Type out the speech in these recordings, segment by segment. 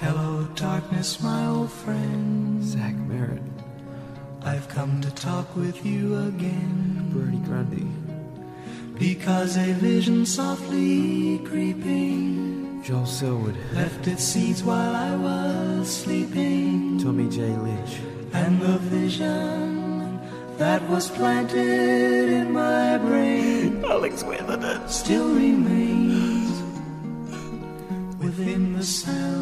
Hello, darkness, my old friend. Zach Merrett, I've come to talk with you again. Brodie Grundy, Because a vision softly creeping Joel Selwood, left its seeds while I was sleeping. Tommy J. Lynch, And the vision that was planted in my brain Alex Witherden, still remains within the sound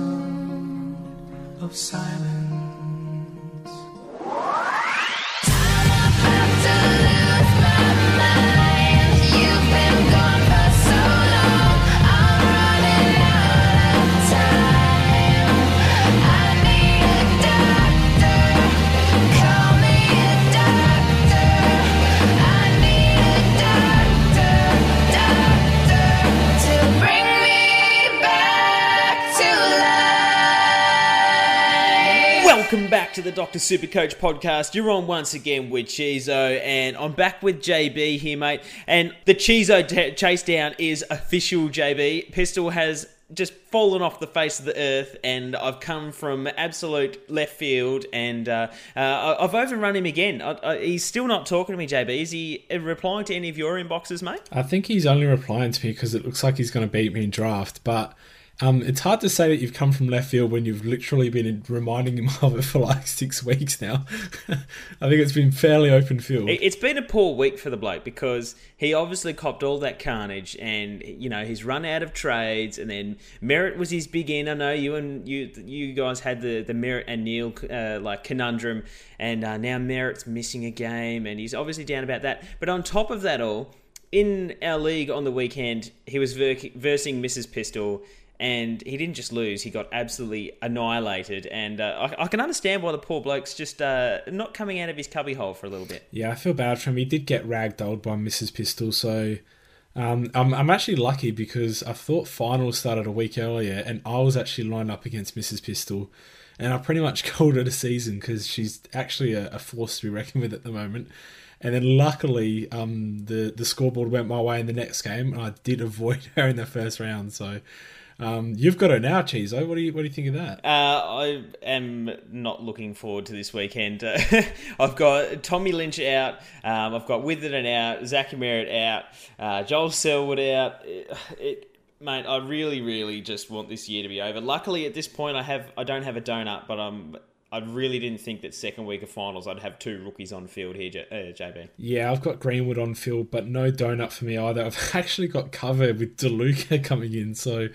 of silence. To the Dr. Supercoach podcast. You're on once again with Chizo, and I'm back with JB here, mate. And the Chizo t- chase down is official, JB. Pistol has just fallen off the face of the earth, and I've come from absolute left field, and uh, uh, I've overrun him again. I, I, he's still not talking to me, JB. Is he replying to any of your inboxes, mate? I think he's only replying to me because it looks like he's going to beat me in draft. But um, it's hard to say that you've come from left field when you've literally been reminding him of it for like six weeks now. I think it's been fairly open field. It- It's been a poor week for the bloke because he obviously copped all that carnage, and you know he's run out of trades, and then Merrett was his big in. I know you and you you guys had the the Merrett and Neale uh, like conundrum, and uh, now Merrett's missing a game, and he's obviously down about that. But on top of that all, in our league on the weekend, he was ver- versing Mrs. Pistol. And he didn't just lose; he got absolutely annihilated. And uh, I, I can understand why the poor bloke's just uh, not coming out of his cubbyhole for a little bit. Yeah, I feel bad for him. He did get ragdolled by Mrs. Pistol, so um, I'm, I'm actually lucky because I thought finals started a week earlier, and I was actually lined up against Mrs. Pistol, and I pretty much called it a season because she's actually a, a force to be reckoned with at the moment. And then luckily, um, the the scoreboard went my way in the next game, and I did avoid her in the first round. So. Um, you've got her now, Cheezo. What do you what do you think of that? Uh, I am not looking forward to this weekend. Uh, I've got Tommy Lynch out. Um, I've got Witherden out. Zachary Merrett out. Uh, Joel Selwood out. It, it, mate, I really, really just want this year to be over. Luckily, at this point, I have I don't have a donut, but I'm. I really didn't think that second week of finals I'd have two rookies on field here, J- uh, JB. Yeah, I've got Greenwood on field, but no donut for me either. I've actually got cover with DeLuca coming in, so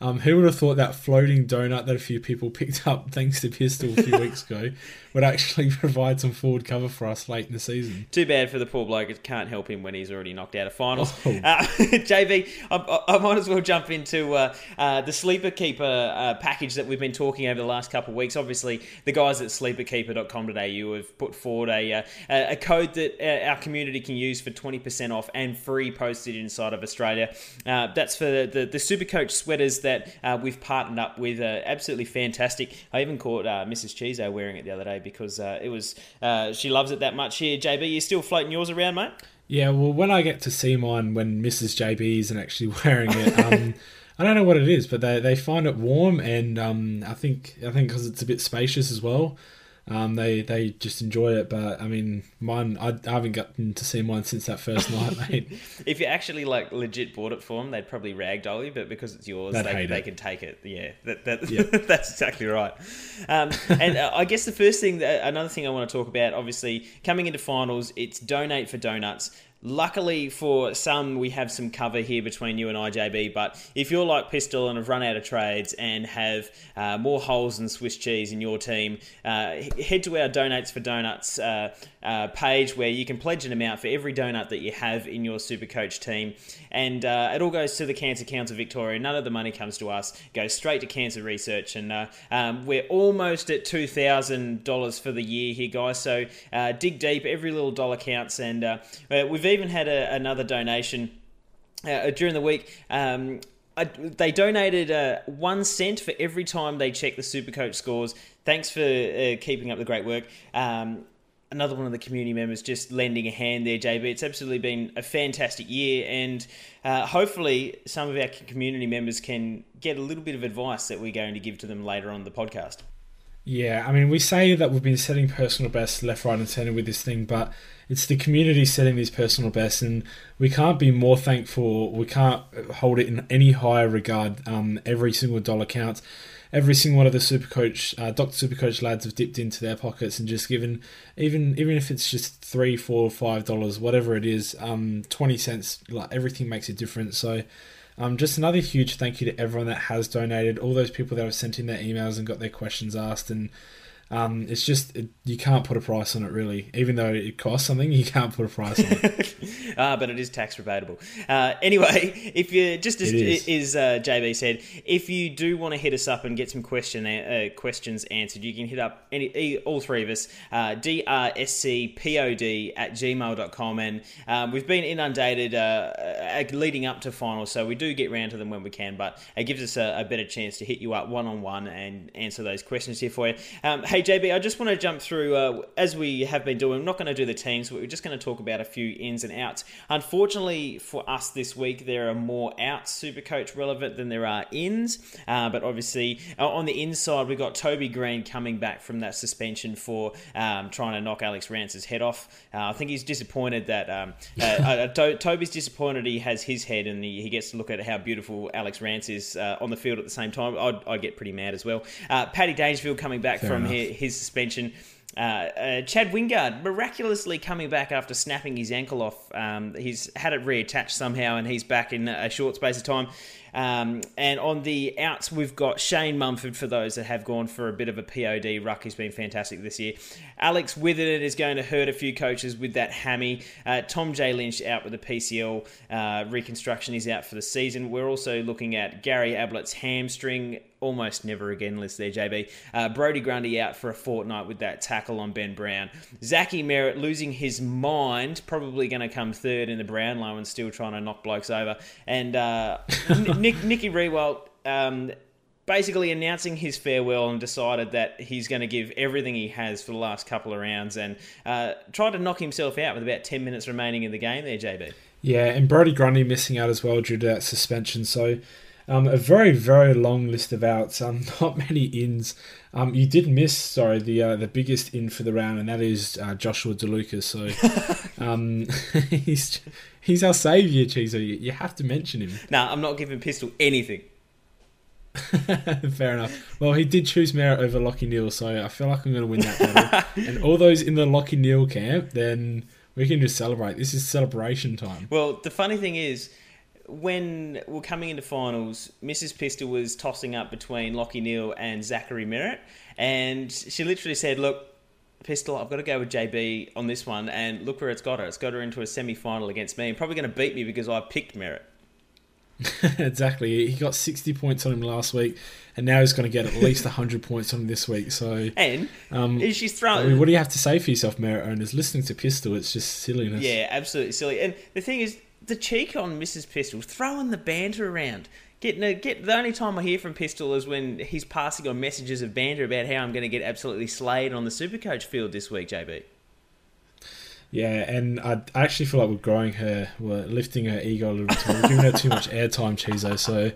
um, who would have thought that floating donut that a few people picked up thanks to Pistol a few weeks ago would actually provide some forward cover for us late in the season? Too bad for the poor bloke. It can't help him when he's already knocked out of finals. Oh. Uh, JB, I, I- might as well jump into uh, uh, the Sleeper Keeper uh, package that we've been talking over the last couple of weeks. Obviously, the guys at sleeperkeeper.com.au have put forward a, uh, a code that uh, our community can use for 20% off and free postage inside of Australia. Uh, that's for the, the Supercoach sweaters that uh, we've partnered up with. Uh, absolutely fantastic. I even caught uh, Mrs. Chizo wearing it the other day because uh, it was uh, she loves it that much here. JB, you still floating yours around, mate? Yeah, well, when I get to see mine when Mrs. JB isn't actually wearing it, um, I don't know what it is, but they, they find it warm, and um, I think I think because it's a bit spacious as well, um, they they just enjoy it. But I mean, mine I, I haven't gotten to see mine since that first night, mate. If you actually like legit bought it for them, they'd probably ragdoll you, but because it's yours, They'd they, hate they it. can take it. Yeah, that, that, Yeah. that's exactly right. Um, and uh, I guess the first thing, that, another thing I want to talk about, obviously, coming into finals, it's donate for donuts. Luckily for some, we have some cover here between you and IJB. But if you're like Pistol and have run out of trades and have uh, more holes than Swiss cheese in your team, uh, head to our Donates for Donuts uh, uh, page where you can pledge an amount for every donut that you have in your Supercoach team. And uh, it all goes to the Cancer Council Victoria. None of the money comes to us, it goes straight to cancer research. And uh, um, we're almost at $2,000 for the year here, guys. So dig deep, every little dollar counts. And we've even had a, another donation uh, during the week. Um, I, they donated uh, one cent for every time they check the Supercoach scores. Thanks for uh, keeping up the great work. Um, another one of the community members just lending a hand there, JB. It's absolutely been a fantastic year, and uh, hopefully, some of our community members can get a little bit of advice that we're going to give to them later on the podcast. Yeah, I mean, we say that we've been setting personal bests left, right, and centre with this thing, but it's the community setting these personal bests, and we can't be more thankful. We can't hold it in any higher regard. Um, every single dollar counts. Every single one of the super coach, uh, Doctor Supercoach lads have dipped into their pockets and just given, even even if it's just three, four, five dollars, whatever it is, um, twenty cents. Like everything makes a difference. So um, just another huge thank you to everyone that has donated, all those people that have sent in their emails and got their questions asked, and um, it's just it, you can't put a price on it really. Even though it costs something, you can't put a price on it. ah, but it is tax rebatable. Uh, anyway, if you just as is, is uh, JB said, if you do want to hit us up and get some question uh, questions answered, you can hit up any all three of us uh, drscpod at gmail.com and um, we've been inundated uh, uh, leading up to finals, so we do get round to them when we can, but it gives us a, a better chance to hit you up one on one and answer those questions here for you. Um, hey JB, I just want to jump through uh, as we have been doing. I'm not going to do the teams, but we're just going to talk about a few ins and outs. Unfortunately for us this week, there are more outs super coach relevant than there are ins. Uh, but obviously, uh, on the inside, we've got Toby Greene coming back from that suspension for um, trying to knock Alex Rance's head off. Uh, I think he's disappointed that um, uh, uh, to- Toby's disappointed he has his head and he, he, gets to look at how beautiful Alex Rance is on the field at the same time. I'd, I'd get pretty mad as well. Paddy Dangerfield coming back Fair from enough. here his suspension. Uh, uh, Chad Wingard miraculously coming back after snapping his ankle off. Um, he's had it reattached somehow, and he's back in a short space of time. Um, and on the outs, we've got Shane Mumford for those that have gone for a bit of a POD. Ruck He's been fantastic this year. Alex Witherden is going to hurt a few coaches with that hammy. Uh, Tom J. Lynch out with the PCL uh, reconstruction. He's out for the season. We're also looking at Gary Ablett's hamstring almost never again list there, JB. Uh, Brodie Grundy out for a fortnight with that tackle on Ben Brown. Zachy Merrett losing his mind, probably going to come third in the Brownlow and still trying to knock blokes over. And uh, Nicky Riewoldt. Um, basically announcing his farewell and decided that he's going to give everything he has for the last couple of rounds and uh, tried to knock himself out with about 10 minutes remaining in the game there, JB. Yeah, and Brodie Grundy missing out as well due to that suspension. So um, a very very long list of outs. Um, not many ins. Um, you did miss sorry the uh, the biggest in for the round, and that is uh, Joshua DeLuca. So um, he's he's our saviour, Cheezo. You, you have to mention him. No, nah, I'm not giving Pistol anything. Fair enough. Well, he did choose Merrett over Lachie Neale, so I feel like I'm going to win that battle. and all those in the Lachie Neale camp, then we can just celebrate. This is celebration time. Well, the funny thing is, when we're coming into finals, Mrs. Pistol was tossing up between Lachie Neale and Zachary Merrett, and she literally said, "Look, Pistol, I've got to go with JB on this one, and look where it's got her. It's got her into a semi-final against me, and probably going to beat me because I picked Merrett. exactly. He got 60 points on him last week, and now he's going to get at least 100 points on him this week. So, and um, she's throwing. I mean, what do you have to say for yourself, Merrett owners? Listening to Pistol, it's just silliness. Yeah, absolutely silly. And the thing is, the cheek on Mrs. Pistol, throwing the banter around. Getting get the only time I hear from Pistol is when he's passing on messages of banter about how I'm going to get absolutely slayed on the Supercoach field this week, JB. Yeah, and I actually feel like we're growing her, we're lifting her ego a little bit. We're giving her too much airtime, Chizo. So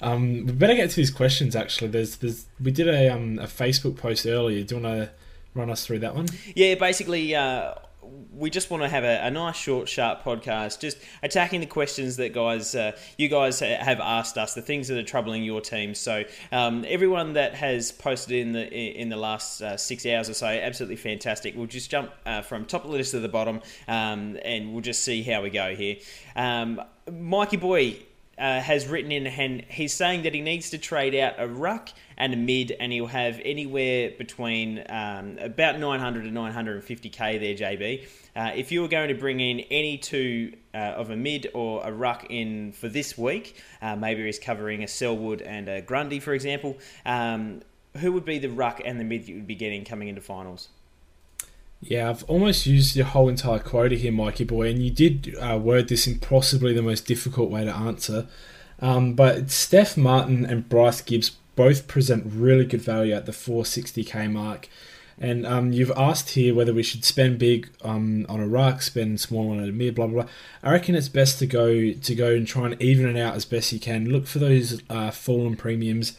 um, we better get to these questions. Actually, there's there's we did a um, a Facebook post earlier. Do you want to run us through that one? Yeah, basically. Uh, we just want to have a, a, nice, short, sharp podcast, just attacking the questions that guys, uh, you guys have asked us, the things that are troubling your team. So um, everyone that has posted in the in the last uh, six hours or so, absolutely fantastic. We'll just jump uh, from top of the list to the bottom, um, and we'll just see how we go here. Um, Mikey boy uh, has written in, and he's saying that he needs to trade out a ruck and a mid, and he'll have anywhere between um, about 900 to 950k there, JB. Uh, if you were going to bring in any two uh, of a mid or a ruck in for this week, uh, maybe he's covering a Selwood and a Grundy, for example, um, who would be the ruck and the mid you would be getting coming into finals? Yeah, I've almost used your whole entire quota here, Mikey boy, and you did uh, word this in possibly the most difficult way to answer. Um, but Steph Martin and Bryce Gibbs both present really good value at the 460k mark. And um, you've asked here whether we should spend big um, on a ruck, spend small on a mid, blah blah blah. I reckon it's best to go to go and try and even it out as best you can. Look for those uh, fallen premiums,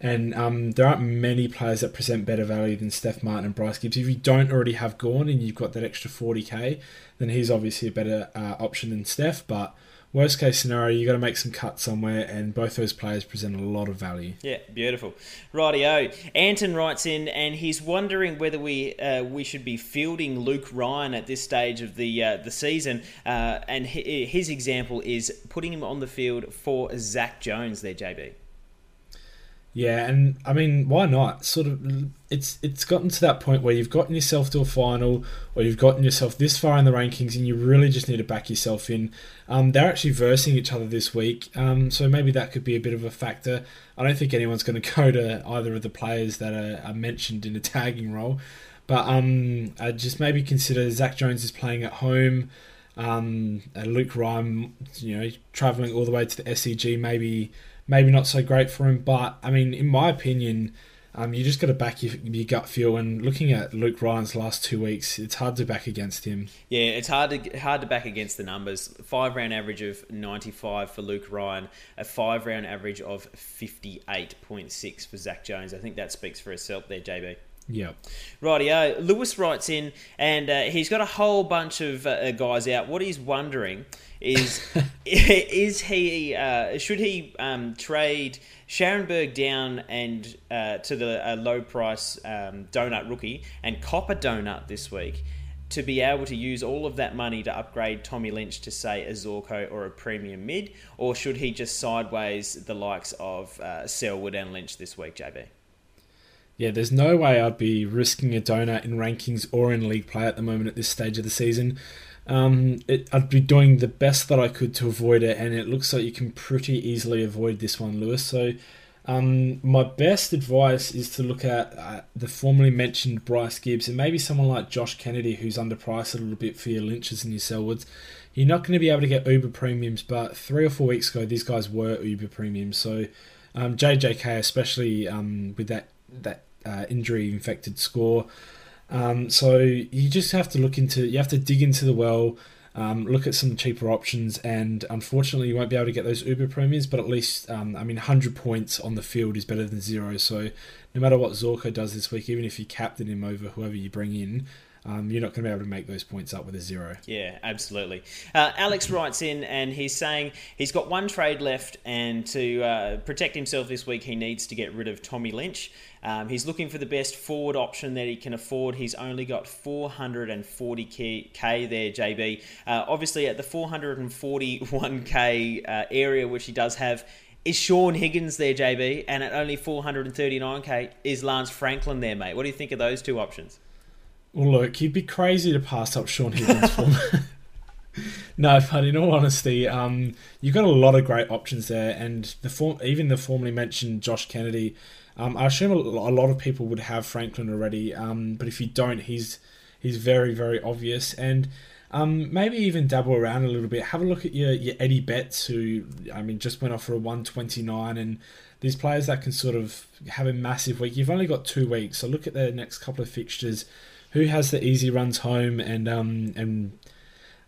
and um, there aren't many players that present better value than Steph Martin and Bryce Gibbs. If you don't already have Gawn and you've got that extra forty k, then he's obviously a better uh, option than Steph. But worst case scenario, you got to make some cuts somewhere, and both those players present a lot of value. Yeah, beautiful. Rightio. Anton writes in, and he's wondering whether we uh, we should be fielding Luke Ryan at this stage of the uh, the season. Uh, and his example is putting him on the field for Zach Jones. There, JB. Yeah, and I mean, why not? Sort of, it's it's gotten to that point where you've gotten yourself to a final, or you've gotten yourself this far in the rankings, and you really just need to back yourself in. Um, they're actually versing each other this week, um, so maybe that could be a bit of a factor. I don't think anyone's going to go to either of the players that are, are mentioned in a tagging role, but um, I just maybe consider Zach Jones is playing at home. Um, Luke Ryan, you know, traveling all the way to the SEG, maybe maybe not so great for him. But I mean, in my opinion, um, you just got to back your, your, gut feel. And looking at Luke Ryan's last two weeks, it's hard to back against him. Yeah, it's hard to hard to back against the numbers. Five round average of ninety five for Luke Ryan, a five round average of fifty eight point six for Zach Jones. I think that speaks for itself there, JB. Yeah. Rightio. Lewis writes in, and uh, he's got a whole bunch of uh, guys out. What he's wondering is, is he uh, should he um, trade Scharenberg down and uh, to the low price um, donut rookie and copper donut this week to be able to use all of that money to upgrade Tommy Lynch to say a Zorko or a premium mid, or should he just sideways the likes of uh, Selwood and Lynch this week, JB? Yeah, there's no way I'd be risking a donut in rankings or in league play at the moment at this stage of the season. Um, it, I'd be doing the best that I could to avoid it, and it looks like you can pretty easily avoid this one, Lewis. So, um, my best advice is to look at uh, the formerly mentioned Bryce Gibbs and maybe someone like Josh Kennedy, who's underpriced a little bit for your Lynches and your Selwoods. You're not going to be able to get Uber premiums, but three or four weeks ago, these guys were Uber premiums. So, um, JJK, especially um, with that that uh, injury infected score. Um, so you just have to look into, you have to dig into the well, um, look at some cheaper options, and unfortunately you won't be able to get those Uber premiums. But at least, um, I mean, 100 points on the field is better than zero. So no matter what Zorko does this week, even if you captain him over whoever you bring in, um, you're not going to be able to make those points up with a zero. Yeah, absolutely. Uh, Alex writes in and he's saying he's got one trade left, and to uh, protect himself this week, he needs to get rid of Tommy Lynch. Um, he's looking for the best forward option that he can afford. He's only got 440k there, JB. Uh, obviously, at the 441k uh, area, which he does have, is Shaun Higgins there, JB, and at only 439k is Lance Franklin there, mate. What do you think of those two options? Well, look, you'd be crazy to pass up Shaun Higgins for no, but in all honesty, um, you've got a lot of great options there, and the form, even the formerly mentioned Josh Kennedy. Um, I assume a lot of people would have Franklin already, um, but if you don't, he's he's very very obvious, and um, maybe even dabble around a little bit. Have a look at your your Eddie Betts, who I mean just went off for a one twenty nine, and these players that can sort of have a massive week. You've only got two weeks, so look at the next couple of fixtures who has the easy runs home and um and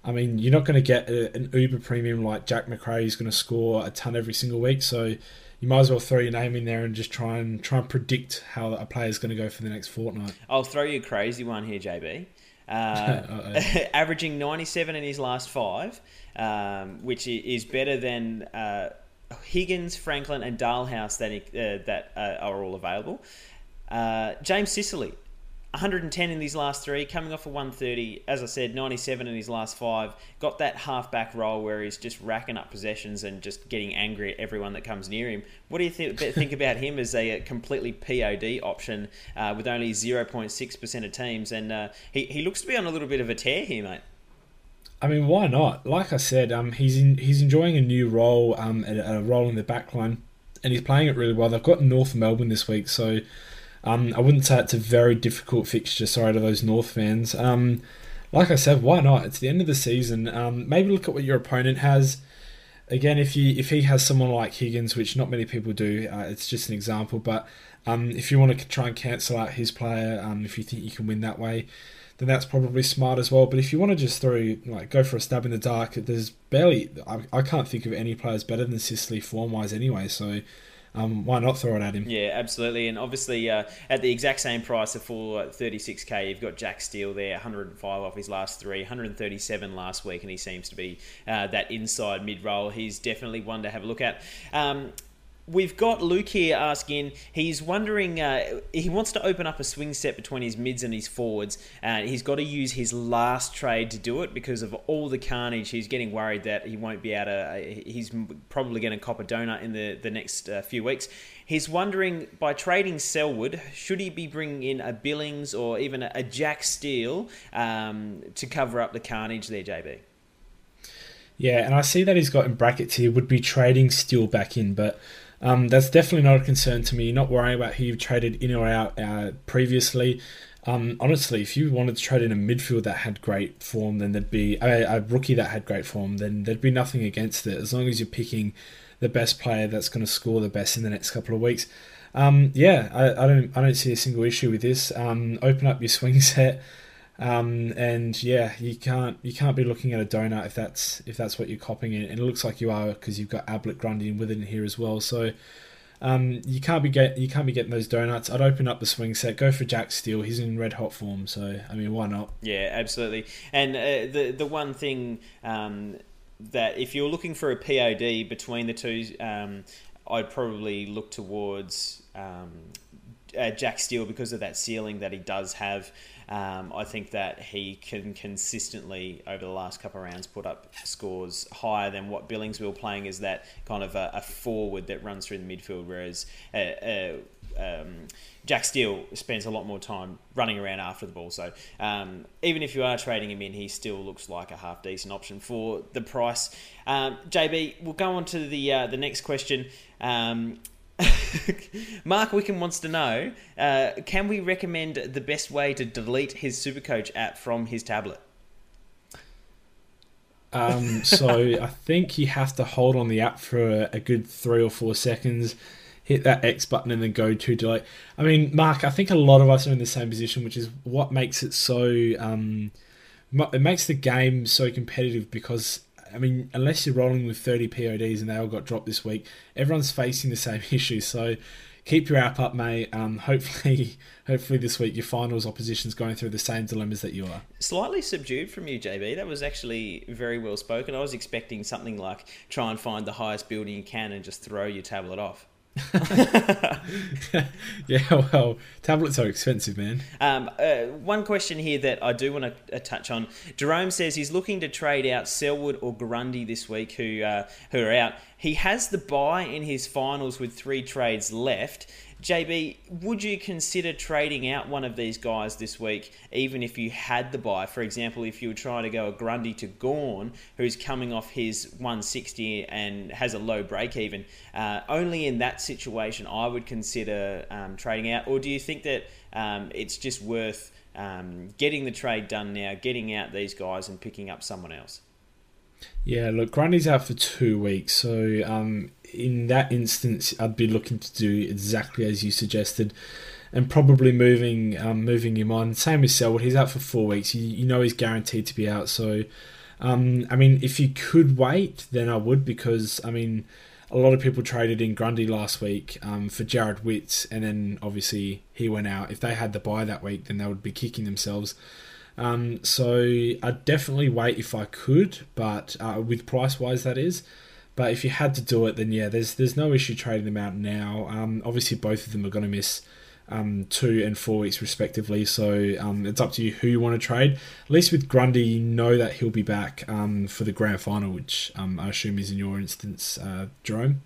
I mean you're not going to get a, an Uber premium like Jack Macrae is going to score a ton every single week so you might as well throw your name in there and just try and try and predict how a player is going to go for the next fortnight. I'll throw you a crazy one here, JB. Uh, averaging 97 in his last five, um, which is better than uh, Higgins, Franklin, and Dahlhaus that uh, that uh, are all available. Uh, James Sicily 110 in his last three, coming off a 130. As I said, 97 in his last five. Got that half-back role where he's just racking up possessions and just getting angry at everyone that comes near him. What do you th- think about him as a completely POD option uh, with only 0.6% of teams? And uh, he, he looks to be on a little bit of a tear here, mate. I mean, why not? Like I said, um, he's in, he's enjoying a new role, um, a, a role in the backline, and he's playing it really well. They've got North Melbourne this week, so um, I wouldn't say it's a very difficult fixture. Sorry to those North fans. Um, like I said, why not? It's the end of the season. Um, maybe look at what your opponent has. again, if you if he has someone like Higgins, which not many people do, uh, it's just an example. But um, if you want to try and cancel out his player, um, if you think you can win that way, then that's probably smart as well. But if you want to just throw like go for a stab in the dark, there's barely I, I can't think of any players better than Sicily form wise anyway. So um, why not throw it at him? Yeah, absolutely. And obviously, uh, at the exact same price of full 36k, you've got Jack Steele there, 105 off his last three, 137 last week, and he seems to be uh, that inside mid roll. He's definitely one to have a look at. Um, We've got Luke here asking. He's wondering. Uh, he wants to open up a swing set between his mids and his forwards. Uh, he's got to use his last trade to do it because of all the carnage. He's getting worried that he won't be able to. Uh, he's probably going to cop a donut in the the next uh, few weeks. He's wondering by trading Selwood, should he be bringing in a Billings or even a, Jack Steele um, to cover up the carnage there, JB? Yeah, and I see that he's got in brackets here would be trading Steele back in, but um, that's definitely not a concern to me. Not worrying about who you've traded in or out uh, previously. Um, honestly, if you wanted to trade in a midfield that had great form, then there'd be a, a, rookie that had great form. Then there'd be nothing against it as long as you're picking the best player that's going to score the best in the next couple of weeks. Um, yeah, I, I, don't I don't see a single issue with this. Um, open up your swing set. Um, and yeah, you can't you can't be looking at a donut if that's if that's what you're copying, and it looks like you are because you've got Ablett Grundy with it in here as well. So um, you can't be get you can't be getting those donuts. I'd open up the swing set, go for Jack Steele. He's in red hot form, so I mean, why not? Yeah, absolutely. And uh, the the one thing um, that if you're looking for a POD between the two, um, I'd probably look towards um, uh, Jack Steele because of that ceiling that he does have. Um, I think that he can consistently, over the last couple of rounds, put up scores higher than what Billings will playing as that kind of a, a, forward that runs through the midfield, whereas uh, uh, um, Jack Steele spends a lot more time running around after the ball. So um, even if you are trading him in, he still looks like a half decent option for the price. Um, JB, we'll go on to the uh, the next question. Mark Wickham wants to know uh, can we recommend the best way to delete his Supercoach app from his tablet? Um, so I think you have to hold on the app for a, a, good three or four seconds, hit that X button, and then go to delete. I mean, Mark, I think a lot of us are in the same position, which is what makes it so. Um, it makes the game so competitive because I mean, unless you're rolling with 30 PODs and they all got dropped this week, everyone's facing the same issue. So keep your app up, mate. Um, hopefully, hopefully this week your finals opposition's going through the same dilemmas that you are. Slightly subdued from you, JB. That was actually very well spoken. I was expecting something like try and find the highest building you can and just throw your tablet off. yeah, well, tablets are expensive, man. Um, uh, one question here that I do want to uh, touch on. Jerome says he's looking to trade out Selwood or Grundy this week, who uh, who are out. He has the buy in his finals with three trades left. JB, would you consider trading out one of these guys this week, even if you had the buy? For example, if you were trying to go a Grundy to Gawn, who's coming off his 160 and has a low break even, uh, only in that situation I would consider um, trading out. Or do you think that um, it's just worth um, getting the trade done now, getting out these guys, and picking up someone else? Yeah, look, Grundy's out for two weeks, so um, in that instance, I'd be looking to do exactly as you suggested, and probably moving um, moving him on. Same with Selwood, he's out for four weeks. You, you know he's guaranteed to be out. So, um, I mean, if you could wait, then I would because I mean, a lot of people traded in Grundy last week um, for Jarrod Witts, and then obviously he went out. If they had the buy that week, then they would be kicking themselves. Um, so I'd definitely wait if I could, but uh, with price wise, that is. But if you had to do it, then yeah, there's there's no issue trading them out now. Um, obviously, both of them are going to miss um, two and four weeks respectively. So um, it's up to you who you want to trade. At least with Grundy, you know that he'll be back um, for the grand final, which um, I assume is in your instance, uh, Jerome.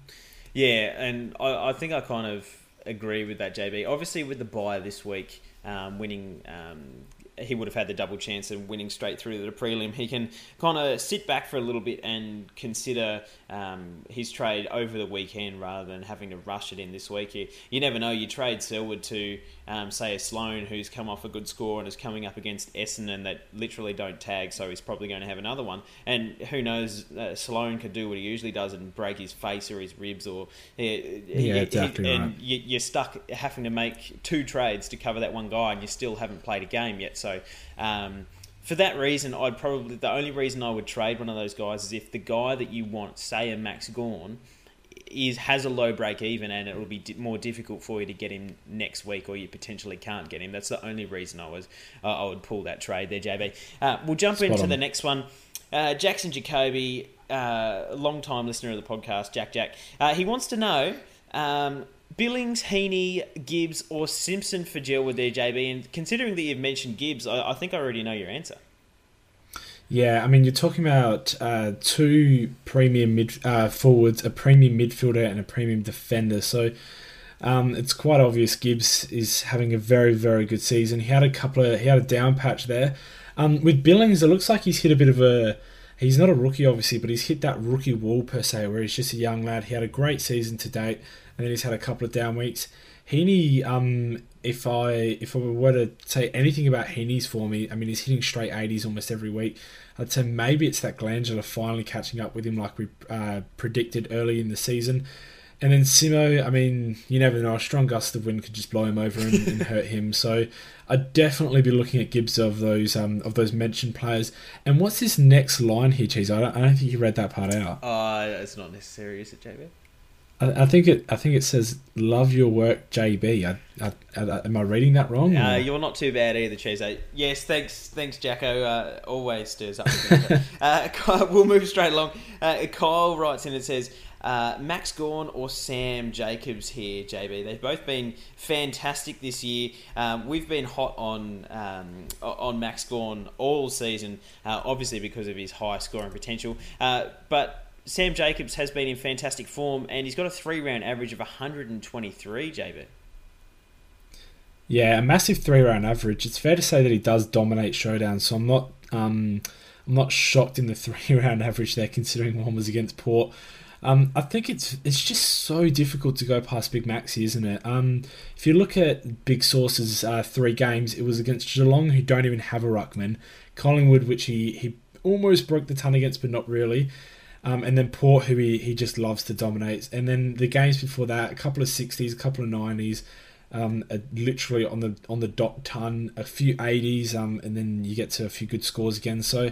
Yeah, and I, I, think I kind of agree with that, JB. Obviously, with the buy this week, um, winning. Um, he would have had the double chance of winning straight through to the prelim. He can kind of sit back for a little bit and consider um, his trade over the weekend rather than having to rush it in this week. You, you never know. You trade Selwood to, um, say, a Sloan who's come off a good score and is coming up against Essendon that literally don't tag, so he's probably going to have another one. And who knows, uh, Sloan could do what he usually does and break his face or his ribs or. Yeah, exactly and right. you, you're stuck having to make two trades to cover that one guy, and you still haven't played a game yet. So, um, for that reason, I'd probably the only reason I would trade one of those guys is if the guy that you want, say a Max Gawn, is has a low break even, and it will be di- more difficult for you to get him next week, or you potentially can't get him. That's the only reason I was uh, I would pull that trade there, JB. Uh, we'll jump Spot into on. the next one. Uh, Jackson Jacoby, uh, long time listener of the podcast, Jack Jack. Uh, he wants to know um, Billings, Heaney, Gibbs, or Simpson for Gelwood there, JB. And considering that you've mentioned Gibbs, I, I think I already know your answer. Yeah, I mean, you're talking about uh, two premium mid uh, forwards, a premium midfielder, and a premium defender. So um, it's quite obvious Gibbs is having a very, very good season. He had a couple of, he had a down patch there. Um, with Billings, it looks like he's hit a bit of a. He's not a rookie, obviously, but he's hit that rookie wall per se, where he's just a young lad. He had a great season to date, and then he's had a couple of down weeks. Heaney, um, if I if I were to say anything about Heaney's for me, I mean he's hitting straight 80s almost every week. I'd say maybe it's that glandular finally catching up with him like we uh, predicted early in the season. And then Simo, I mean, you never know. A strong gust of wind could just blow him over and, and hurt him. So I'd definitely be looking at Gibbs of those um, of those mentioned players. And what's this next line here, Cheese? I don't, I don't think you read that part out. Uh, it's not necessary, is it, JB? I, I think it. I think it says "Love your work, JB." I, I, I, am I reading that wrong? Uh, you're not too bad either, Cheese. Yes, thanks, thanks, Jacko. Uh, always stirs up. uh, we'll move straight along. Uh, Kyle writes in and says, uh, Max Gawn or Sam Jacobs here, JB. They've both been fantastic this year. Um, we've been hot on um, on Max Gawn all season, uh, obviously because of his high scoring potential. Uh, but Sam Jacobs has been in fantastic form, and he's got a three round average of 123, JB. Yeah, a massive three round average. It's fair to say that he does dominate showdowns, so I'm not um, I'm not shocked in the three round average there, considering one was against Port. Um, I think it's it's just so difficult to go past Big Maxi, isn't it? Um, if you look at Big Source's uh, three games, it was against Geelong, who don't even have a ruckman, Collingwood, which he, he almost broke the ton against, but not really. Um, and then Port, who he, he just loves to dominate. And then the games before that, a couple of 60s, a couple of 90s, um, literally on the on the dot ton, a few 80s, um, and then you get to a few good scores again. So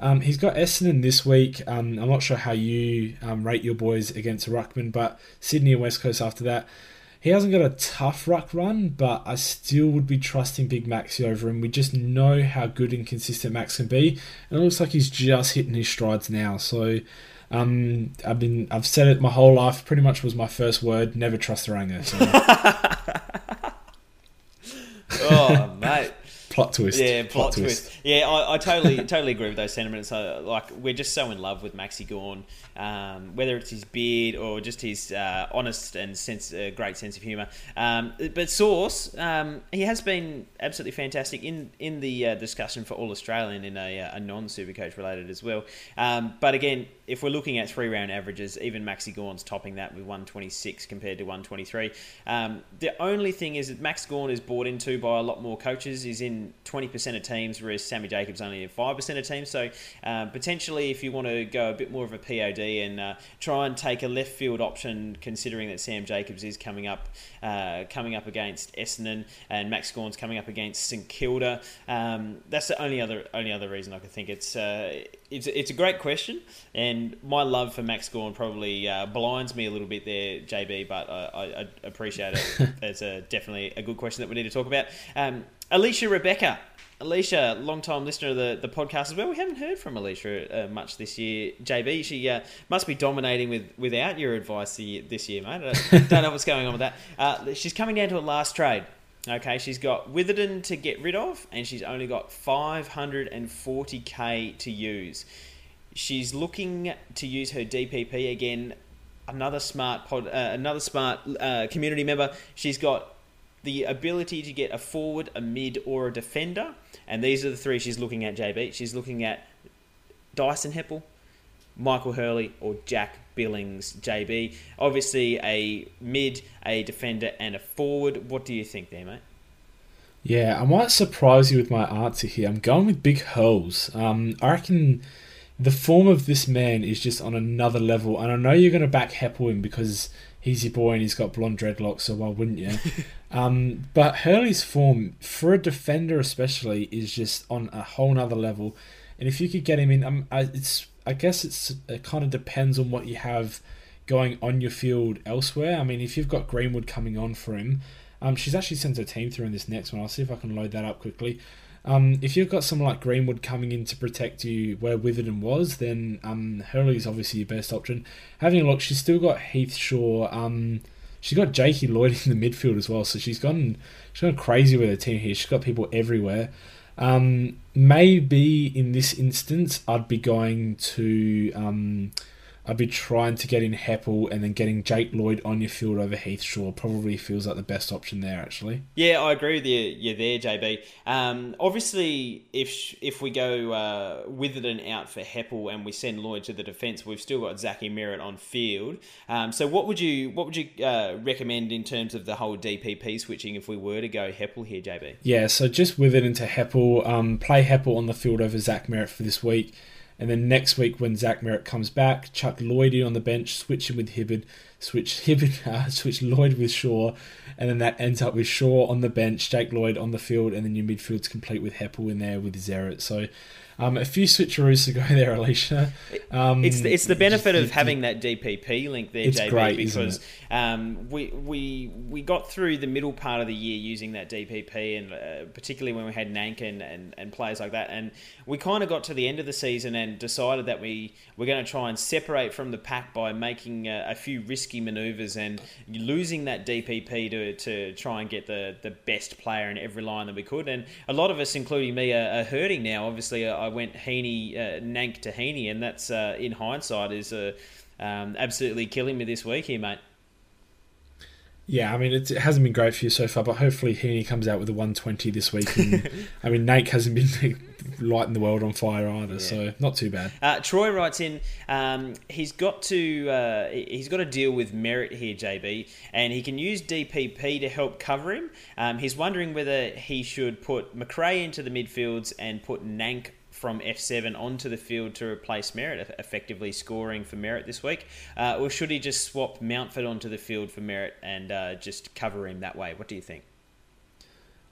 um, he's got Essendon this week. Um, I'm not sure how you um, rate your boys against Ruckman, but Sydney and West Coast after that. He hasn't got a tough ruck run, but I still would be trusting Big Maxi over him. We just know how good and consistent Max can be, and it looks like he's just hitting his strides now. So, um, I've been I've said it my whole life. Pretty much was my first word. Never trust the. So, Oh. Plot twist. Yeah, plot, twist. Yeah, I, I totally totally agree with those sentiments. Uh, like we're just so in love with Maxi Gawn, um, whether it's his beard or just his uh, honest and sense, uh, great sense of humour. Um, but Source, um, he has been absolutely fantastic in in the uh, discussion for All Australian in a, uh, a non Supercoach related as well. Um, but again, if we're looking at three round averages, even Maxi Gawn's topping that with 126 compared to 123. Um, the only thing is that Max Gawn is bought into by a lot more coaches. He's in 20% of teams, whereas Sammy Jacobs only in 5% of teams. So uh, potentially, if you want to go a bit more of a POD and uh, try and take a left field option, considering that Sam Jacobs is coming up, uh, coming up against Essendon and Max Gawn's coming up against St Kilda. Um, that's the only other only other reason I could think. It's uh, it's it's a great question, and my love for Max Gawn probably uh, blinds me a little bit there, JB. But I, I, I appreciate it. it's a, definitely a good question that we need to talk about. Um, Alicia Rebecca. Alicia, long time listener of the, the podcast as well. We haven't heard from Alicia uh, much this year. JB, she uh, must be dominating with without your advice the, this year, mate. I don't, don't know what's going on with that. Uh, she's coming down to a last trade. Okay, she's got Witherden to get rid of, and she's only got 540k to use. She's looking to use her DPP again. Another smart pod, uh, another smart uh, community member. She's got the ability to get a forward, a mid, or a defender. And these are the three she's looking at, JB. She's looking at Dyson Heppel, Michael Hurley, or Jack Billings, JB. Obviously, a mid, a defender, and a forward. What do you think there, mate? Yeah, I might surprise you with my answer here. I'm going with Big Hurls. Um, I reckon the form of this man is just on another level, and I know you're going to back Heppel in because he's your boy and he's got blonde dreadlocks, so why wouldn't you? um, but Hurley's form, for a defender especially, is just on a whole nother level. And if you could get him in, um, it's I guess it's it kind of depends on what you have going on your field elsewhere. I mean, if you've got Greenwood coming on for him, um, she's actually sent her team through in this next one. I'll see if I can load that up quickly. Um, if you've got someone like Greenwood coming in to protect you where Witherden was, then um, Hurley is obviously your best option. Having a look, she's still got Heath Shaw. Um, she's got Jakey Lloyd in the midfield as well, so she's gone she's gone crazy with her team here. She's got people everywhere. Um, maybe in this instance, I'd be going to. I'd be trying to get in Heppel and then getting Jake Lloyd on your field over Heath Shaw probably feels like the best option there, actually. Yeah, I agree with you. You're there, JB. Um, obviously, if if we go uh, and out for Heppel and we send Lloyd to the defence, we've still got Zachy Merritt on field. Um, so, what would you what would you uh, recommend in terms of the whole DPP switching if we were to go Heppel here, JB? Yeah, so just with it into Heppel. Um, play Heppel on the field over Zach Merrett for this week. And then next week, when Zach Merrett comes back, chuck Lloyd in on the bench, switch him with Hibberd, switch Hibberd, uh, switch Lloyd with Shaw, and then that ends up with Shaw on the bench, Jake Lloyd on the field, and then your midfield's complete with Heppel in there with Zeret. So um, a few switcheroos to go there, Alicia. Um, it's the, it's the benefit of having that DPP link there, JB, great, because um, we we we got through the middle part of the year using that DPP, and uh, particularly when we had Nank and, and, and players like that, and we kind of got to the end of the season and decided that we we're going to try and separate from the pack by making a, a few risky manoeuvres and losing that DPP to, to try and get the, the best player in every line that we could, and a lot of us, including me, are, are hurting now. Obviously, I went Heaney, uh, Nank to Heaney, and that's uh, in hindsight is uh, um, absolutely killing me this week here, mate. Yeah, I mean it hasn't been great for you so far, but hopefully Heaney comes out with a 120 this week. And, I mean Nate hasn't been lighting the world on fire either, yeah. so not too bad. Uh, Troy writes in, um, he's got to uh, he's got to deal with Merrett here, JB, and he can use DPP to help cover him. Um, he's wondering whether he should put Macrae into the midfields and put Nank from F7 onto the field to replace Merrett, effectively scoring for Merrett this week? Uh, or should he just swap Mountford onto the field for Merrett and uh, just cover him that way? What do you think?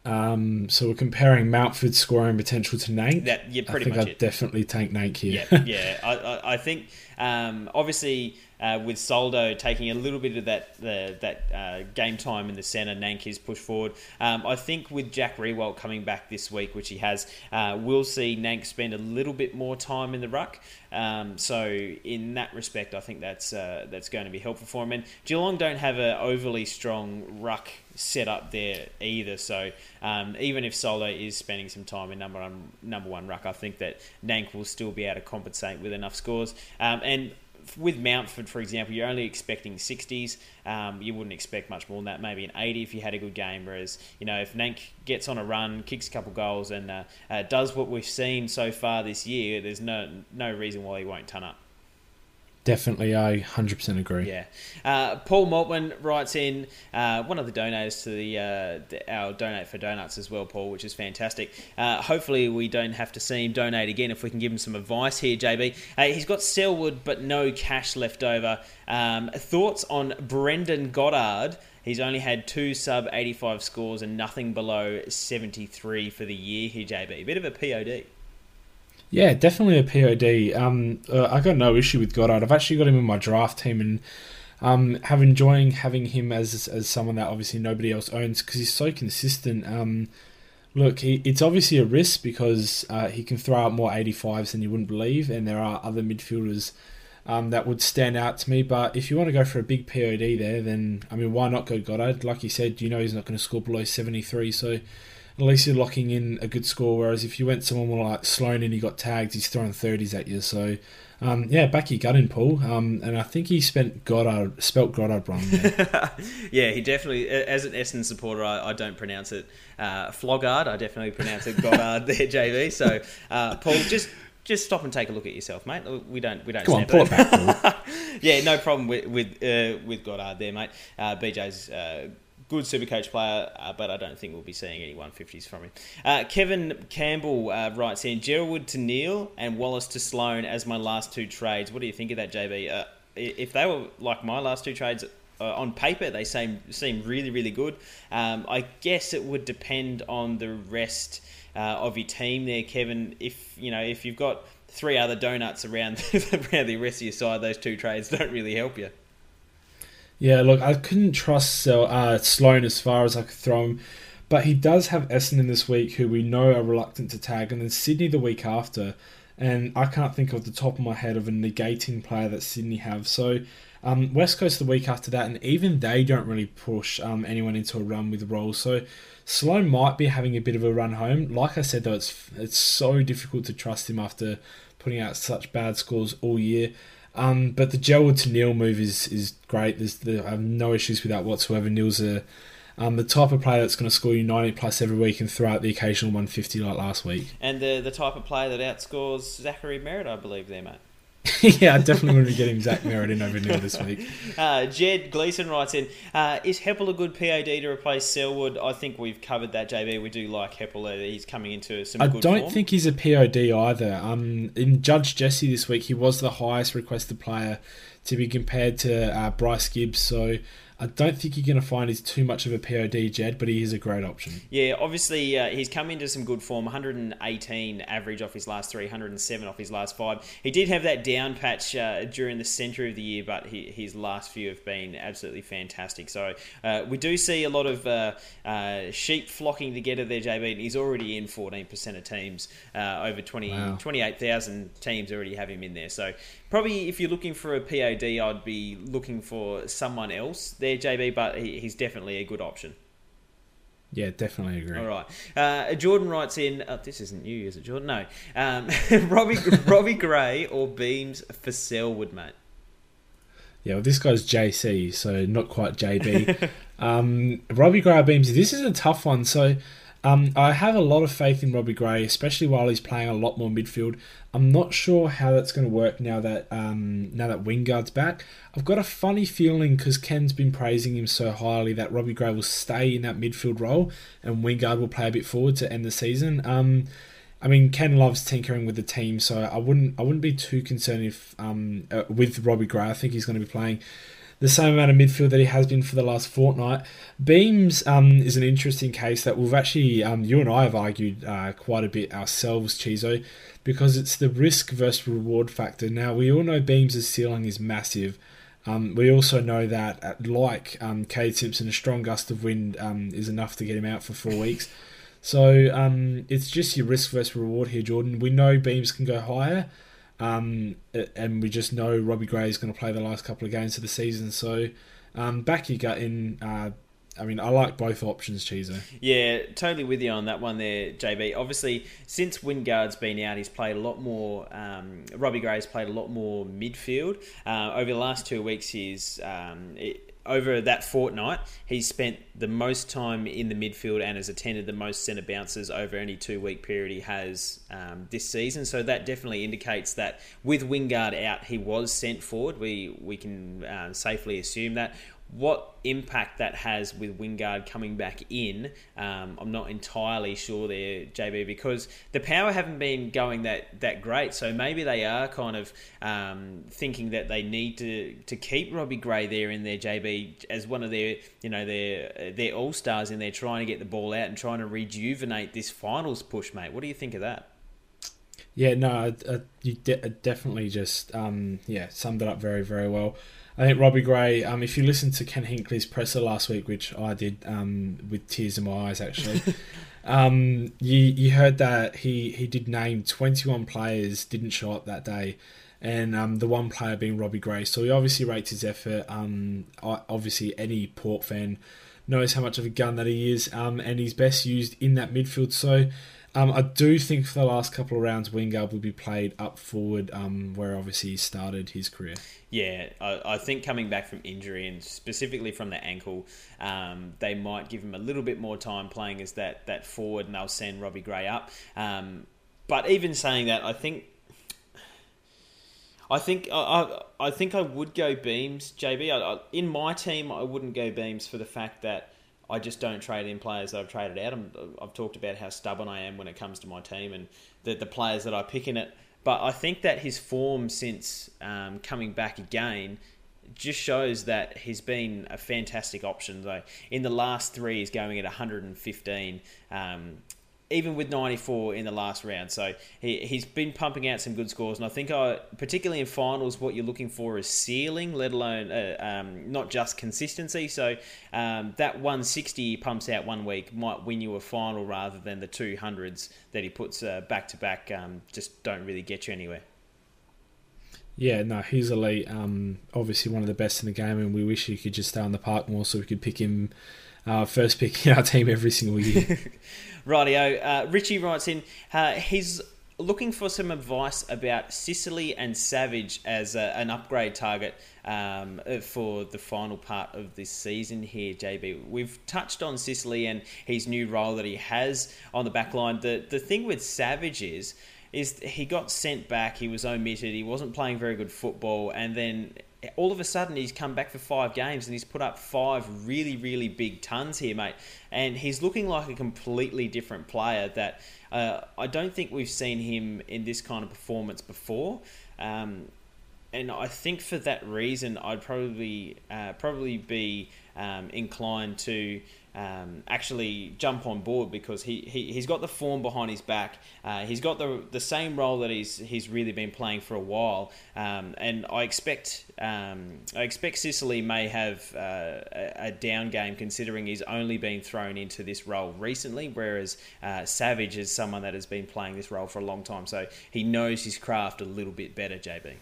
Um, so we're comparing Mountford's scoring potential to Nank. That, yeah, pretty I think much I'd it. definitely take Nank here. Yeah, yeah. I, I, I think um, obviously uh, with Soldo taking a little bit of that that uh, game time in the centre, Nank is pushed forward. Um, I think with Jack Riewoldt coming back this week, which he has, uh, we'll see Nank spend a little bit more time in the ruck. Um, so in that respect, I think that's uh, that's going to be helpful for him. And Geelong don't have an overly strong ruck set up there either. So um, even if Soldo is spending some time in number one number one ruck, I think that Nank will still be able to compensate with enough scores. Um, and with Mountford, for example, you're only expecting 60s. Um, you wouldn't expect much more than that, maybe an 80 if you had a good game. Whereas, you know, if Nank gets on a run, kicks a couple goals, and uh, uh, does what we've seen so far this year, there's no no reason why he won't turn up. Definitely, I 100% agree. Yeah. Uh, Paul Maltman writes in uh, one of the donors to the, uh, the, our Donate for Donuts as well, Paul, which is fantastic. Uh, hopefully, we don't have to see him donate again if we can give him some advice here, JB. Uh, he's got Selwood, but no cash left over. Um, thoughts on Brendan Goddard? He's only had two sub 85 scores and nothing below 73 for the year here, JB. A bit of a POD. Yeah, definitely a POD. Um, uh, I got no issue with Goddard. I've actually got him in my draft team and um, have enjoying having him as as someone that obviously nobody else owns because he's so consistent. Um, look, he, it's obviously a risk because uh, he can throw out more 85s than you wouldn't believe, and there are other midfielders um, that would stand out to me. But if you want to go for a big POD there, then I mean, why not go Goddard? Like you said, you know he's not going to score below 73, so at least you're locking in a good score. Whereas if you went someone more like Sloan and he got tagged, he's throwing 30s at you. So, um, yeah, back your gut in, Paul. Um, and I think he spent Goddard, spelt Goddard wrong. there. yeah, he definitely, as an Essendon supporter, I, I don't pronounce it uh, Floggard. I definitely pronounce it Goddard there, JV. So, uh, Paul, just just stop and take a look at yourself, mate. We don't we don't. Come on, pull it back, Paul. yeah, no problem with with uh, with Goddard there, mate. Uh, BJ's uh, good super coach player, uh, but I don't think we'll be seeing any 150s from him. Uh, Kevin Campbell uh, writes in Gerald to Neale and Wallace to Sloan as my last two trades. What do you think of that, JB? Uh, if they were like my last two trades. Uh, on paper, they seem seem really really good. Um, I guess it would depend on the rest uh, of your team there, Kevin. If you know if you've got three other donuts around around the rest of your side, those two trades don't really help you. Yeah, look, I couldn't trust uh, Sloan as far as I could throw him, but he does have Essendon this week, who we know are reluctant to tag, and then Sydney the week after. And I can't think of the top of my head of a negating player that Sydney have. So um, West Coast the week after that, and even they don't really push um, anyone into a run with rolls. So Sloan might be having a bit of a run home. Like I said, though, it's it's so difficult to trust him after putting out such bad scores all year. Um, but the Gerald to Neale move is is great. There's there, I have no issues with that whatsoever. Neale's a um, the type of player that's going to score you 90 plus every week and throw out the occasional 150 like last week. And the the type of player that outscores Zachary Merrett, I believe, there, mate. yeah, I definitely want to be getting Zach Merrett in over Neale this week. Uh, Jed Gleason writes in: uh, Is Heppell a good POD to replace Selwood? I think we've covered that, JB. We do like Heppell. Uh, he's coming into some I don't form. think he's a POD either. Um, in Judge Jesse this week, he was the highest requested player to be compared to uh, Bryce Gibbs. So I don't think you're going to find he's too much of a POD, Jed, but he is a great option. Yeah, obviously uh, he's come into some good form. 118 average off his last three, 107 off his last five. He did have that down patch uh, during the centre of the year, but he, his last few have been absolutely fantastic. So uh, we do see a lot of uh, uh, sheep flocking together there, JB. And he's already in 14% of teams. Uh, over 20, Wow. 28,000 teams already have him in there. So probably if you're looking for a POD, I'd be looking for someone else there, JB. But he, he's definitely a good option. Yeah, definitely agree. All right. Uh, Jordan writes in. Oh, this isn't you, is it, Jordan? No. Um, Robbie Robbie Gray or Beams for Selwood, mate. Yeah, well, this guy's JC, so not quite JB. um, Robbie Gray Beams, this is a tough one. So um, I have a lot of faith in Robbie Gray, especially while he's playing a lot more midfield. I'm not sure how that's going to work now that um, now that Wingard's back. I've got a funny feeling because Ken's been praising him so highly that Robbie Gray will stay in that midfield role and Wingard will play a bit forward to end the season. Um, I mean, Ken loves tinkering with the team, so I wouldn't I wouldn't be too concerned if um, uh, with Robbie Gray. I think he's going to be playing the same amount of midfield that he has been for the last fortnight. Beams um, is an interesting case that we've actually um, you and I have argued uh, quite a bit ourselves, Chizo, because it's the risk versus reward factor. Now we all know Beams' ceiling is massive. Um, we also know that, uh, like um, Kade Simpson, a strong gust of wind um, is enough to get him out for four weeks. So um, it's just your risk versus reward here, Jordan. We know Beams can go higher, um, and we just know Robbie Gray is going to play the last couple of games of the season. So um, back your gut in. Uh, I mean, I like both options, Cheezer. Yeah, totally with you on that one there, JB. Obviously, since Wingard's been out, he's played a lot more. Um, Robbie Gray's played a lot more midfield. Uh, over the last two weeks, he's. Um, it, over that fortnight, he's spent the most time in the midfield and has attended the most centre bounces over any two week period he has um, this season. So that definitely indicates that with Wingard out, he was sent forward. We we can uh, safely assume that. What impact that has with Wingard coming back in, um, I'm not entirely sure there, JB, because the power haven't been going that, that great. So maybe they are kind of um, thinking that they need to, to keep Robbie Gray there in their JB as one of their you know their their all stars in there, trying to get the ball out and trying to rejuvenate this finals push, mate. What do you think of that? Yeah, no, uh, you de- definitely just um, yeah summed it up very very well. I think Robbie Gray. Um, if you listened to Ken Hinkley's presser last week, which I did um, with tears in my eyes, actually, um, you you heard that he he did name twenty one players didn't show up that day, and um, the one player being Robbie Gray. So he obviously rates his effort. Um, obviously any Port fan knows how much of a gun that he is, um, and he's best used in that midfield. So um, I do think for the last couple of rounds, Wingard will be played up forward, um, where obviously he started his career. Yeah, I, I, think coming back from injury and specifically from the ankle, um, they might give him a little bit more time playing as that, that forward, and they'll send Robbie Gray up. Um, but even saying that, I think. I think I, I, think I would go Beams, JB. I, in my team, I wouldn't go Beams for the fact that I just don't trade in players that I've traded out. i have talked about how stubborn I am when it comes to my team and the, the players that I pick in it. But I think that his form since um, coming back again just shows that he's been a fantastic option. Though in the last three, he's going at 115. Um, even with 94 in the last round. So he, he's been pumping out some good scores. And I think, I, particularly in finals, what you're looking for is ceiling, let alone uh, um, not just consistency. So um, that 160 he pumps out one week might win you a final rather than the 200s that he puts uh, back to back, um, just don't really get you anywhere. Yeah, no, he's elite. Um, obviously, one of the best in the game, and we wish he could just stay on the park more so we could pick him uh, first pick in our team every single year. Rightio. Uh, Richie writes in, uh, he's looking for some advice about Sicily and Savage as a, an upgrade target um, for the final part of this season here, JB. We've touched on Sicily and his new role that he has on the back line. The, the thing with Savage is is he got sent back, he was omitted, he wasn't playing very good football, and then all of a sudden he's come back for five games and he's put up five really, really big tons here, mate. And he's looking like a completely different player that uh, I don't think we've seen him in this kind of performance before. Um, and I think for that reason, I'd probably uh, probably be um, inclined to um, actually jump on board because he, he he's got the form behind his back. Uh, he's got the the same role that he's he's really been playing for a while, um, and I expect um, I expect Sicily may have uh, a, a, down game considering he's only been thrown into this role recently, whereas uh, Savage is someone that has been playing this role for a long time, so he knows his craft a little bit better. JB.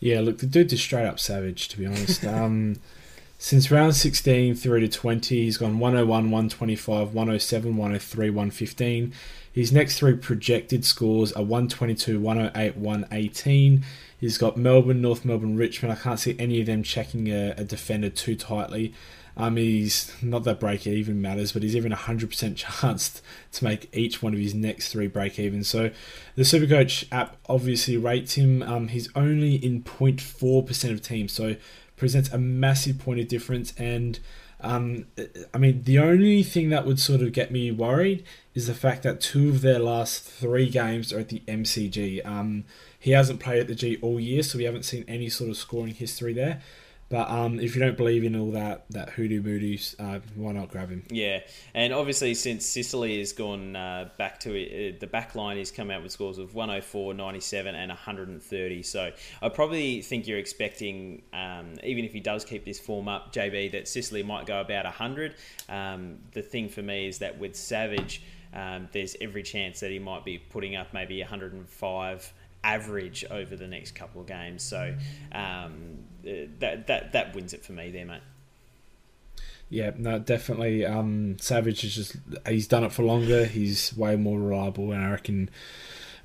Yeah, look, the dude is straight up savage, to be honest. Since round 16 through to 20, he's gone 101, 125, 107, 103, 115. His next three projected scores are 122, 108, 118. He's got Melbourne, North Melbourne, Richmond. I can't see any of them checking a, a defender too tightly. Um, he's not that break even matters, but he's even hundred percent chance to make each one of his next three break even. So the Supercoach app obviously rates him. Um, he's only in 0.4 percent of teams, so presents a massive point of difference. And um, I mean, the only thing that would sort of get me worried is the fact that two of their last three games are at the MCG. Um, he hasn't played at the G all year, so we haven't seen any sort of scoring history there. But um, if you don't believe in all that that hoodoo moodoos, uh, why not grab him? Yeah, and obviously since Sicily has gone uh, back to it, uh, the back line, he's come out with scores of 104, 97, and 130. So I probably think you're expecting, um, even if he does keep this form up, JB, that Sicily might go about 100. Um, the thing for me is that with Savage, um, there's every chance that he might be putting up maybe 105 average over the next couple of games. So um, that that that wins it for me there, mate. Yeah, no, definitely. Um, Savage is just he's done it for longer. He's way more reliable, and I reckon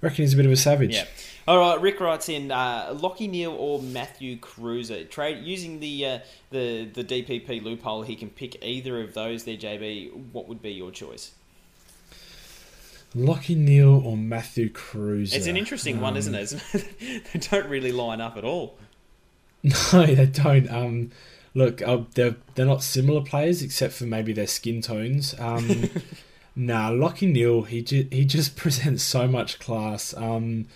I reckon he's a bit of a savage. Yeah. All right, Rick writes in uh, Lachie Neale or Matthew Kreuzer. Trade using the uh, the the DPP loophole. He can pick either of those. There, JB. What would be your choice? Lachie Neale or Matthew Kreuzer. It's an interesting um, one, isn't it? they don't really line up at all. No, they don't. Um, look, uh, they're they're not similar players except for maybe their skin tones. Um, nah, Lachie Neale, he ju- he just presents so much class. Um,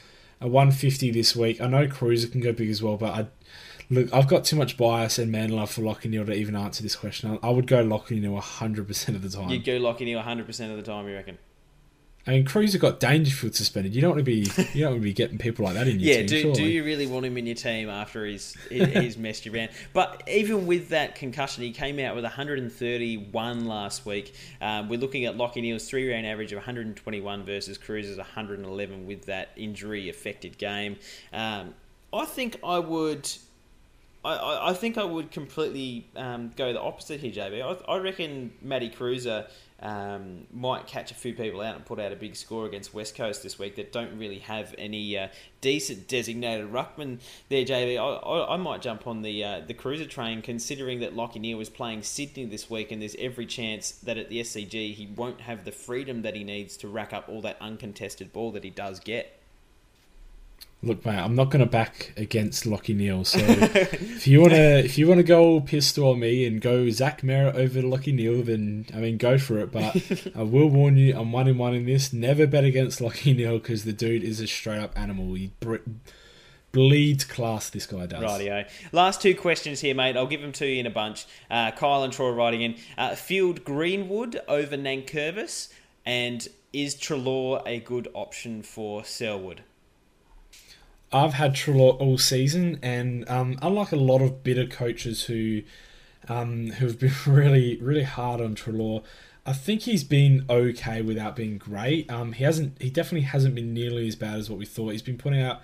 a 150 this week. I know Kreuzer can go big as well, but I look, I've got too much bias and man love for Lachie Neale to even answer this question. I, I would go Lachie Neale 100% of the time. You'd go Lachie Neale 100% of the time, you reckon? I mean, Kreuzer got Dangerfield suspended. You don't want to be, you don't want to be getting people like that in your yeah, team. do, surely. do you really want him in your team after he's he's messed you around? But even with that concussion, he came out with 131 last week. Um, we're looking at Lachie Neale's three round average of 121 versus Kreuzer's 111 with that injury affected game. Um, I think I would I, I, I think I would completely um, go the opposite here, JB. I, I reckon Matty Kreuzer um, might catch a few people out and put out a big score against West Coast this week that don't really have any uh, decent designated ruckman there, JB. I, I, I might jump on the uh, the Kreuzer train, considering that Lachie Neale is playing Sydney this week, and there's every chance that at the SCG he won't have the freedom that he needs to rack up all that uncontested ball that he does get. Look, mate, I'm not going to back against Lachie Neale. So if you want to, if you want to go pistol on me and go Zach Merrett over to Lachie Neale, then I mean, go for it. But I will warn you, I'm one in one in this. Never bet against Lachie Neale because the dude is a straight up animal. He bre- bleeds class. This guy does. Rightio. Last two questions here, mate. I'll give them to you in a bunch. Uh, Kyle and Troy writing in. Uh, field Greenwood over Nankervis, and is Treloar a good option for Selwood? I've had Treloar all season, and um, unlike a lot of bitter coaches who um, who have been really really hard on Treloar, I think he's been okay without being great. Um, he hasn't he definitely hasn't been nearly as bad as what we thought. He's been putting out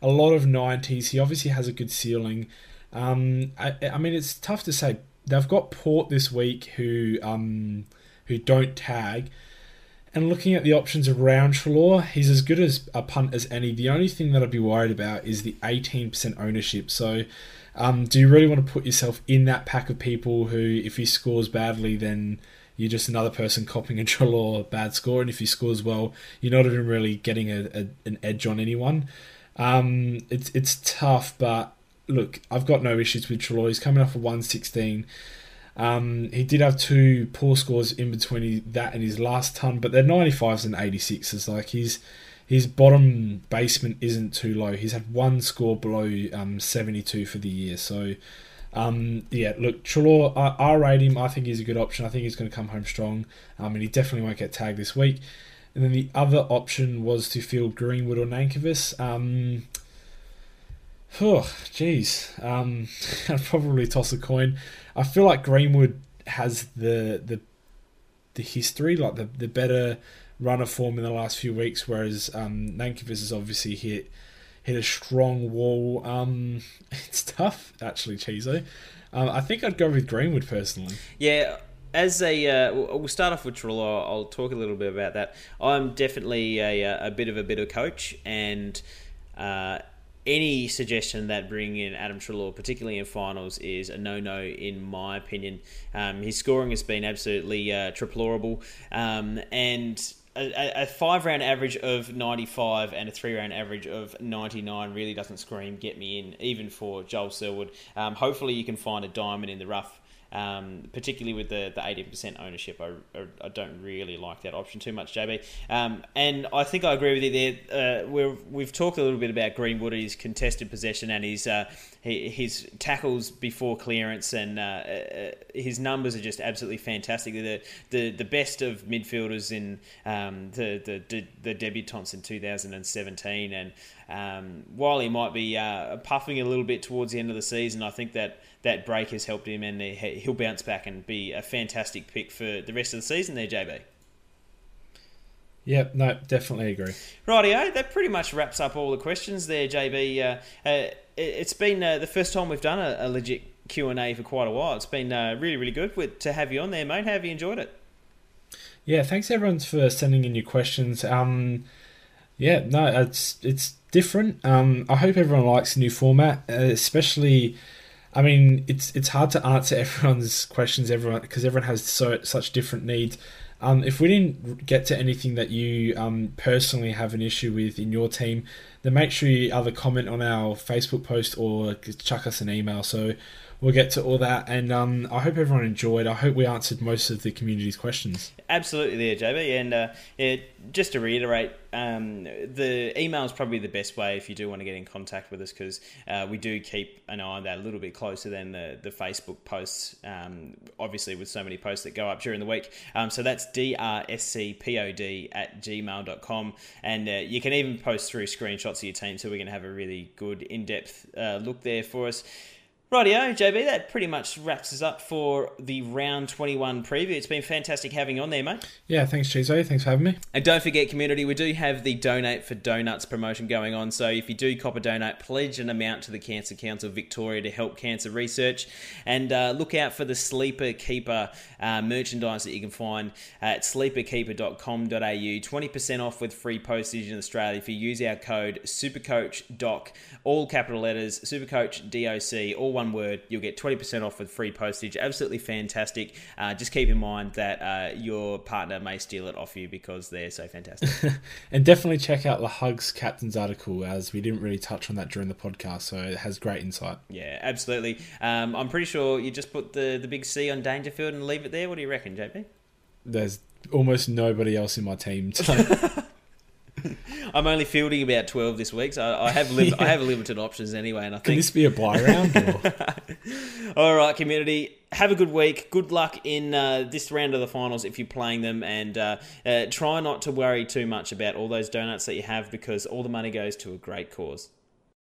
a lot of nineties. He obviously has a good ceiling. Um, I, I mean, it's tough to say. They've got Port this week who um, who don't tag. And looking at the options around Treloar, he's as good as a punt as any. The only thing that I'd be worried about is the 18% ownership. So, um, do you really want to put yourself in that pack of people who, if he scores badly, then you're just another person copying a Treloar bad score, and if he scores well, you're not even really getting a, a an edge on anyone. Um, it's it's tough, but look, I've got no issues with Treloar. He's coming off a 116. Um, he did have two poor scores in between that and his last ton, but they're 95s and 86s. Like his his bottom basement isn't too low. He's had one score below um, 72 for the year. So um, yeah, look, Treloar, I, I rate him. I think he's a good option. I think he's going to come home strong. Um, and he definitely won't get tagged this week. And then the other option was to field Greenwood or Nankervis. Um, oh, jeez. Um, I'd probably toss a coin. I feel like Greenwood has the the the history, like the the better runner form in the last few weeks, whereas um, Nankervis has obviously hit hit a strong wall. Um, it's tough, actually, Chizo. Um, I think I'd go with Greenwood personally. Yeah, as a uh, we'll start off with Treloar. I'll talk a little bit about that. I'm definitely a, a bit of a bitter coach, and uh, any suggestion that bringing in Adam Treloar, particularly in finals, is a no-no in my opinion. Um, his scoring has been absolutely uh, triplorable, um, and a, a five round average of 95 and a three round average of 99 really doesn't scream get me in, even for Joel Selwood. Um, hopefully, you can find a diamond in the rough um, particularly with the, the 80% ownership. I, I, don't really like that option too much, JB. Um, and I think I agree with you there. Uh, we've, we've talked a little bit about Greenwood, his contested possession and his, uh, his tackles before clearance, and uh, uh, his numbers are just absolutely fantastic. The, the, the best of midfielders in um, the, the, the debutants in 2017. And um, while he might be uh, puffing a little bit towards the end of the season, I think that that break has helped him, and he'll bounce back and be a fantastic pick for the rest of the season. There, JB. Yep, no, definitely agree. Rightio, that pretty much wraps up all the questions there, JB. Uh, uh, it's been uh, the first time we've done a, a legit Q and A for quite a while. It's been uh, really, really good with, to have you on there, mate. How have you enjoyed it? Yeah, thanks everyone for sending in your questions. Um, yeah, no, it's it's different. Um, I hope everyone likes the new format, uh, especially I mean, it's it's hard to answer everyone's questions, everyone because everyone has so such different needs. Um, if we didn't get to anything that you um, personally have an issue with in your team, then make sure you either comment on our Facebook post or chuck us an email. So we'll get to all that. And um, I hope everyone enjoyed. I hope we answered most of the community's questions. Absolutely, there, JB. And uh, yeah, just to reiterate, um, the email is probably the best way if you do want to get in contact with us because uh, we do keep an eye on that a little bit closer than the, the Facebook posts, um, obviously, with so many posts that go up during the week. Um, so that's drscpod at gmail.com. And uh, you can even post through screenshots of your team so we can have a really good in depth uh, look there for us. Rightio, JB, that pretty much wraps us up for the round 21 preview. It's been fantastic having you on there, mate. Yeah, thanks, Chizo. Thanks for having me. And don't forget, community, we do have the Donate for Donuts promotion going on. So if you do cop a donate, pledge an amount to the Cancer Council of Victoria to help cancer research. And uh, look out for the Sleeper Keeper uh, merchandise that you can find at sleeperkeeper.com.au. 20% off with free postage in Australia if you use our code SuperCoachDoc, all capital letters, SuperCoach DOC, all one word. You'll get 20% off with free postage. Absolutely fantastic. Uh, just keep in mind that uh, your partner may steal it off you because they're so fantastic. and definitely check out the Hugs Captain's article, as we didn't really touch on that during the podcast, so it has great insight. Yeah, absolutely. Um, I'm pretty sure you just put the, the big C on Dangerfield and leave it there. What do you reckon, JP? There's almost nobody else in my team. So. I'm only fielding about 12 this week, so I have lim- yeah. I have limited options anyway. And I think can this be a buy round? All right, community. Have a good week. Good luck in uh, this round of the finals if you're playing them, and uh, uh, try not to worry too much about all those donuts that you have because all the money goes to a great cause.